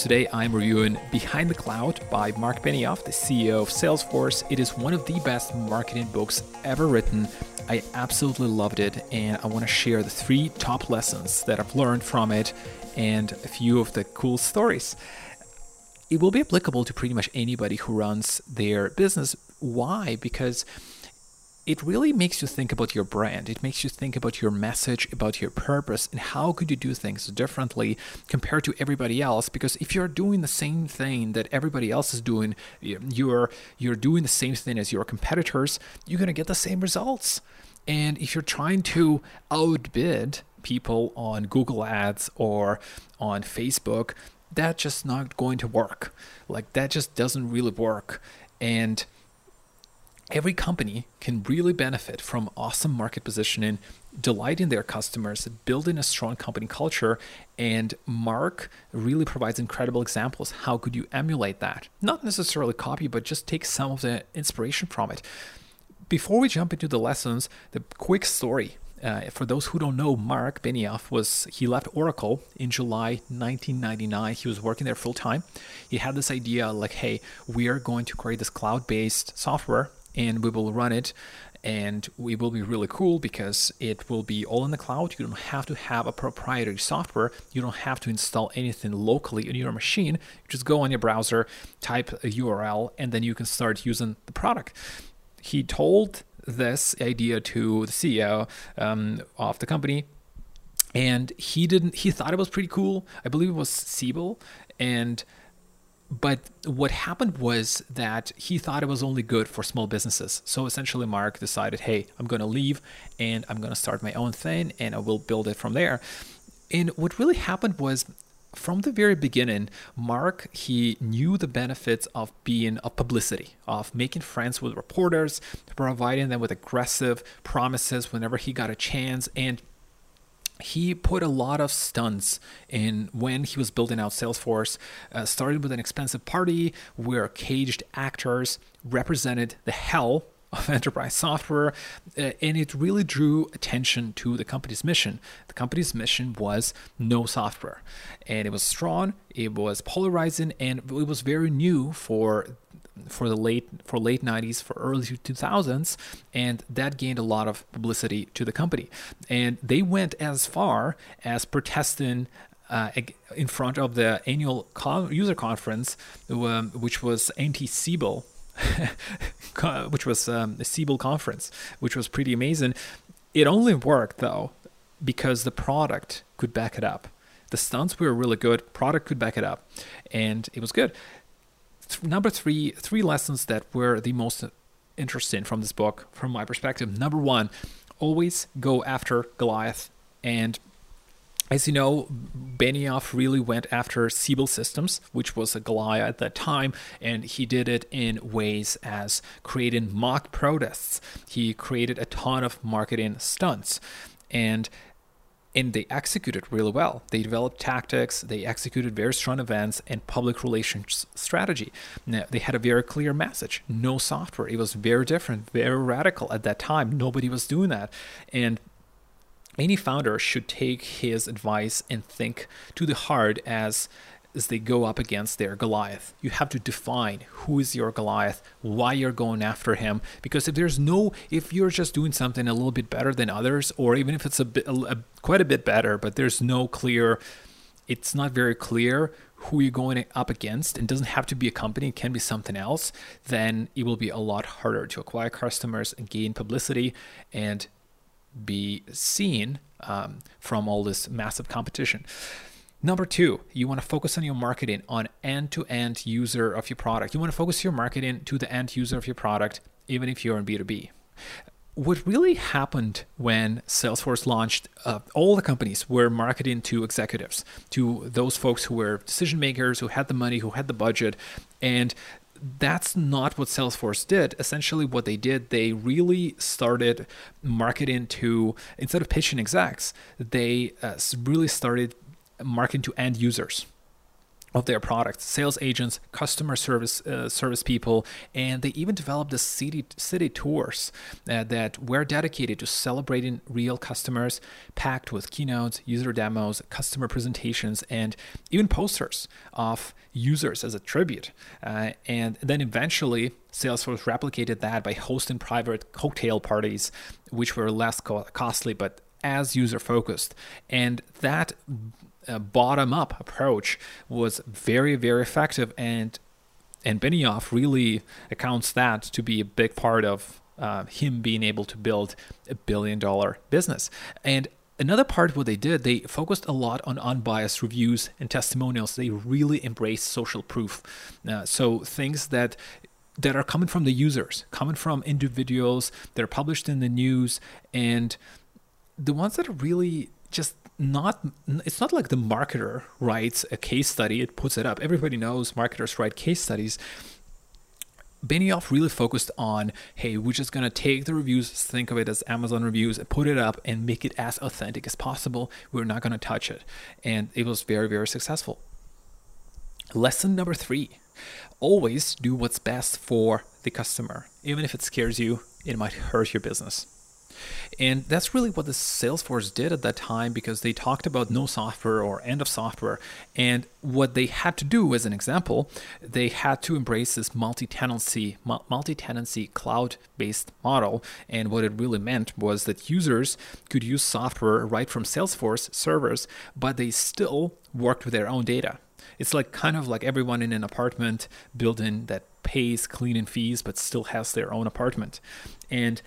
Today I'm reviewing Behind the Cloud by Marc Benioff, the CEO of Salesforce. It is one of the best marketing books ever written. I absolutely loved it, and I want to share the three top lessons that I've learned from it and a few of the cool stories. It will be applicable to pretty much anybody who runs their business. Why? Because it really makes you think about your brand. It makes you think about your message, about your purpose, and how could you do things differently compared to everybody else. Because if you're doing the same thing that everybody else is doing, you're you're doing the same thing as your competitors, you're gonna get the same results. And if you're trying to outbid people on Google Ads or on Facebook, that's just not going to work. Like that just doesn't really work. And Every company can really benefit from awesome market positioning, delighting their customers, building a strong company culture, and Marc really provides incredible examples. How could you emulate that? Not necessarily copy, but just take some of the inspiration from it. Before we jump into the lessons, the quick story. Uh, for those who don't know, Marc Benioff was he left Oracle in July 1999. He was working there full time. He had this idea like, hey, we are going to create this cloud-based software and we will run it and it will be really cool because it will be all in the cloud. You don't have to have a proprietary software. You don't have to install anything locally in your machine. You just go on your browser, type a URL, and then you can start using the product. He told this idea to the CEO um, of the company, and he didn't. He thought it was pretty cool. I believe it was Siebel, and but what happened was that he thought it was only good for small businesses. So essentially, Marc decided, hey, I'm going to leave and I'm going to start my own thing and I will build it from there. And what really happened was from the very beginning, Marc he knew the benefits of being a publicity, of making friends with reporters, providing them with aggressive promises whenever he got a chance, and he put a lot of stunts in when he was building out Salesforce. Uh, started with an expensive party where caged actors represented the hell of enterprise software, uh, and it really drew attention to the company's mission. The company's mission was no software, and it was strong, it was polarizing, and it was very new for for the late for late 90s for early 2000s and that gained a lot of publicity to the company. And they went as far as protesting uh, in front of the annual user conference um, which was anti-siebel which was um, a siebel conference which was pretty amazing. It only worked though because the product could back it up. The stunts were really good product could back it up and it was good number three, three lessons that were the most interesting from this book, from my perspective. Number one, always go after Goliath. And as you know, Benioff really went after Siebel Systems, which was a Goliath at that time, and he did it in ways as creating mock protests. He created a ton of marketing stunts. And and they executed really well. They developed tactics, they executed very strong events and public relations strategy. Now, they had a very clear message no software. It was very different, very radical at that time. Nobody was doing that. And any founder should take his advice and think to the heart as as they go up against their Goliath. You have to define who is your Goliath, why you're going after him. Because if there's no, if you're just doing something a little bit better than others, or even if it's a bit, a, quite a bit better, but there's no clear, it's not very clear who you're going up against, and doesn't have to be a company, it can be something else, then it will be a lot harder to acquire customers and gain publicity and be seen um, from all this massive competition. Number two, you want to focus on your marketing on end to end user of your product. You want to focus your marketing to the end user of your product, even if you're in B2B. What really happened when Salesforce launched, uh, all the companies were marketing to executives, to those folks who were decision makers, who had the money, who had the budget. And that's not what Salesforce did. Essentially, what they did, they really started marketing to, instead of pitching execs, they uh, really started marketing to end users. of their products sales agents customer service uh, service people and they even developed the city city tours uh, that were dedicated to celebrating real customers packed with keynotes user demos customer presentations and even posters of users as a tribute uh, and then eventually salesforce replicated that by hosting private cocktail parties which were less co- costly but as user focused and that uh, bottom up approach was very, very effective. And and Benioff really accounts that to be a big part of uh, him being able to build a billion dollar business. And another part what they did, they focused a lot on unbiased reviews and testimonials. They really embraced social proof. Uh, so things that that are coming from the users, coming from individuals that are published in the news, and the ones that are really just not it's not like the marketer writes a case study it puts it up everybody knows marketers write case studies Benioff really focused on, hey, we're just gonna take the reviews, think of it as Amazon reviews, and put it up and make it as authentic as possible. We're not gonna touch it, and it was very, very successful. Lesson number three: always do what's best for the customer, even if it scares you. It might hurt your business. And that's really what the Salesforce did at that time because they talked about no software or end of software. And what they had to do, as an example, they had to embrace this multi-tenancy, multi-tenancy cloud-based model. And what it really meant was that users could use software right from Salesforce servers, but they still worked with their own data. It's like kind of like everyone in an apartment building that pays cleaning fees but still has their own apartment. And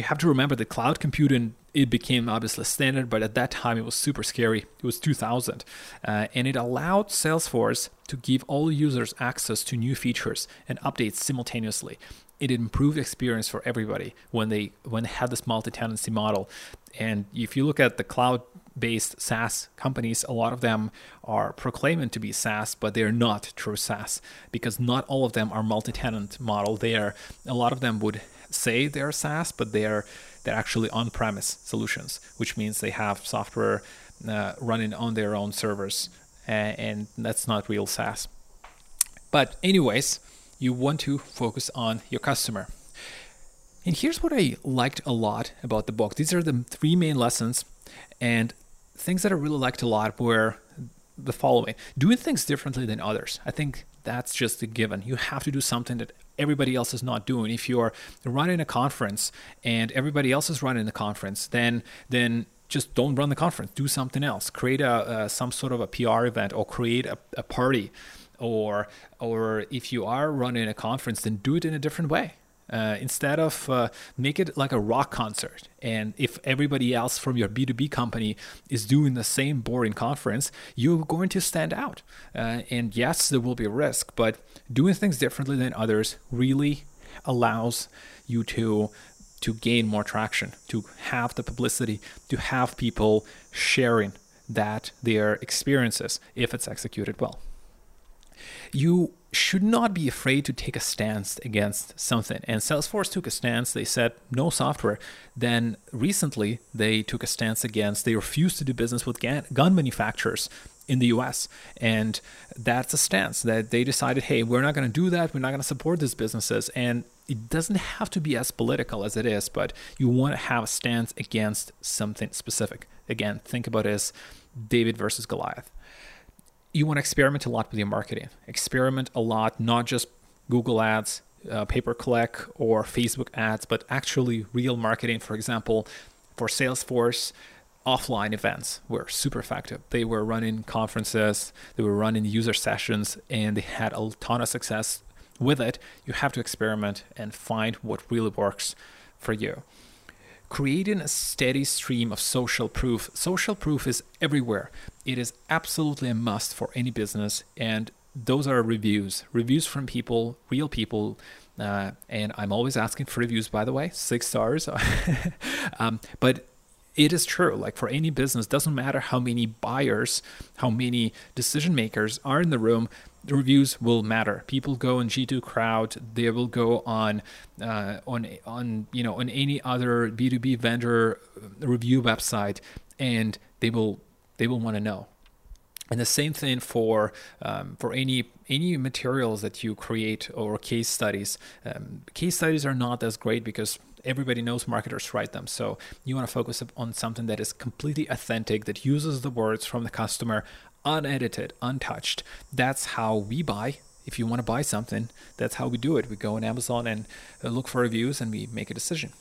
you have to remember that cloud computing it became obviously standard but at that time it was super scary. It was 2000 uh, and it allowed salesforce to give all users access to new features and updates simultaneously. It improved experience for everybody when they when they had this multi-tenancy model. And if you look at the cloud based SaaS companies, a lot of them are proclaiming to be SaaS, but they're not true SaaS because not all of them are multi-tenant model. There, a lot of them would say they're SaaS, but they're they're actually on-premise solutions, which means they have software uh, running on their own servers, and, and that's not real SaaS. But anyways, you want to focus on your customer. And here's what I liked a lot about the book. These are the three main lessons, and things that I really liked a lot were the following: doing things differently than others. I think that's just a given. You have to do something that everybody else is not doing. If you're running a conference and everybody else is running the conference, then then just don't run the conference. Do something else. Create a, some sort of a PR event or create a, a party, or or if you are running a conference, then do it in a different way. Uh, instead of uh, make it like a rock concert. And if everybody else from your b2b company is doing the same boring conference you're going to stand out. Uh, and yes there will be a risk but doing things differently than others really allows you to to gain more traction to have the publicity to have people sharing that their experiences if it's executed well. You should not be afraid to take a stance against something. And Salesforce took a stance. They said no software. Then recently, they took a stance against, they refused to do business with gun manufacturers in the US. And that's a stance that they decided, hey, we're not going to do that. We're not going to support these businesses. And it doesn't have to be as political as it is, but you want to have a stance against something specific. Again, think about it as David versus Goliath you want to experiment a lot with your marketing. Experiment a lot, not just Google ads, uh, pay per click, or Facebook ads, but actually real marketing. For example, for Salesforce, offline events were super effective. They were running conferences, they were running user sessions, and they had a ton of success with it. You have to experiment and find what really works for you creating a steady stream of social proof. Social proof is everywhere. It is absolutely a must for any business, and those are reviews. Reviews from people, real people. Uh, and I'm always asking for reviews, by the way, six stars. um, but it is true. Like for any business, doesn't matter how many buyers, how many decision makers are in the room reviews will matter. People go on G2 Crowd. They will go on uh, on on you know on any other B2B vendor review website, and they will they will want to know. and the same thing for um, for any any materials that you create or case studies. Um, case studies are not as great because everybody knows marketers write them. So you want to focus on something that is completely authentic, that uses the words from the customer, unedited, untouched. That's how we buy. If you want to buy something, that's how we do it. We go on Amazon and uh, look for reviews and we make a decision.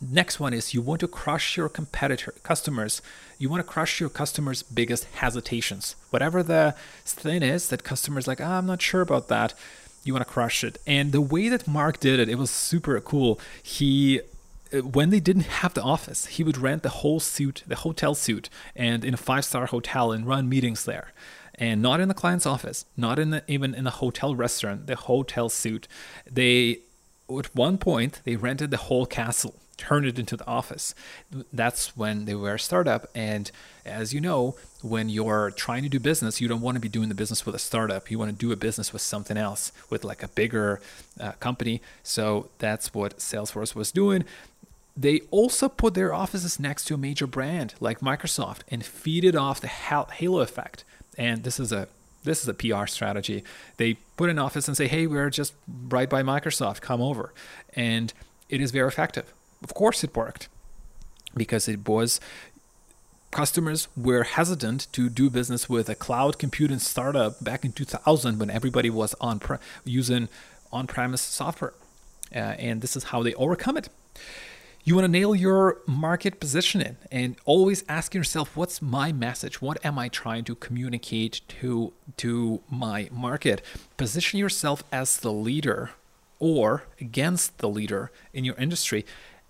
Next one is you want to crush your competitor customers. You want to crush your customers' biggest hesitations. Whatever the thing is that customers like, oh, I'm not sure about that. You want to crush it. And the way that Marc did it, it was super cool. He when they didn't have the office, he would rent the whole suite, the hotel suite, and in a five-star hotel and run meetings there. And not in the client's office, not in the, even in the hotel restaurant, the hotel suite. They at one point they rented the whole castle turned it into the office. That's when they were a startup. And as you know, when you're trying to do business, you don't want to be doing the business with a startup. You want to do a business with something else, with like a bigger uh, company. So that's what Salesforce was doing. They also put their offices next to a major brand like Microsoft and feed it off the halo effect. And this is a this is a PR strategy. They put an office and say, "Hey, we're just right by Microsoft. Come over," and it is very effective. Of course, it worked because it was customers were hesitant to do business with a cloud computing startup back in 2000 when everybody was on pre- using on-premise software uh, and this is how they overcome it you want to nail your market positioning and always ask yourself what's my message? What am i trying to communicate to to my market? Position yourself as the leader or against the leader in your industry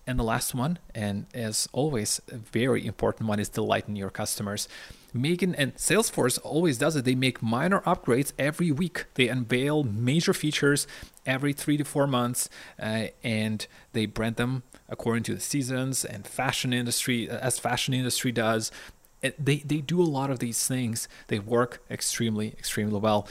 and the last one, and as always, a very important one, is delighting your customers. Making and Salesforce always does it. They make minor upgrades every week. They unveil major features every three to four months, uh, and they brand them according to the seasons and fashion industry, as fashion industry does. They they do a lot of these things. They work extremely extremely well.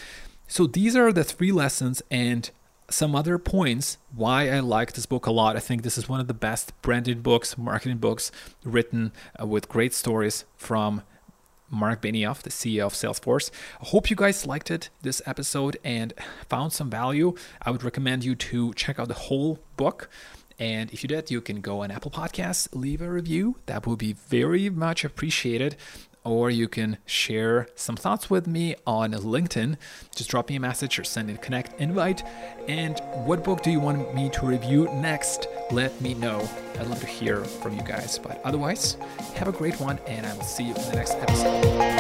So these are the three lessons, and some other points why I like this book a lot. I think this is one of the best branded books, marketing books written uh, with great stories from Marc Benioff, the CEO of Salesforce. I hope you guys liked it, this episode, and found some value. I would recommend you to check out the whole book. And if you did, you can go on Apple Podcasts, leave a review. That would be very much appreciated or you can share some thoughts with me on LinkedIn. Just drop me a message or send a connect invite. And what book do you want me to review next? Let me know. I'd love to hear from you guys. But otherwise, have a great one, and I will see you in the next episode.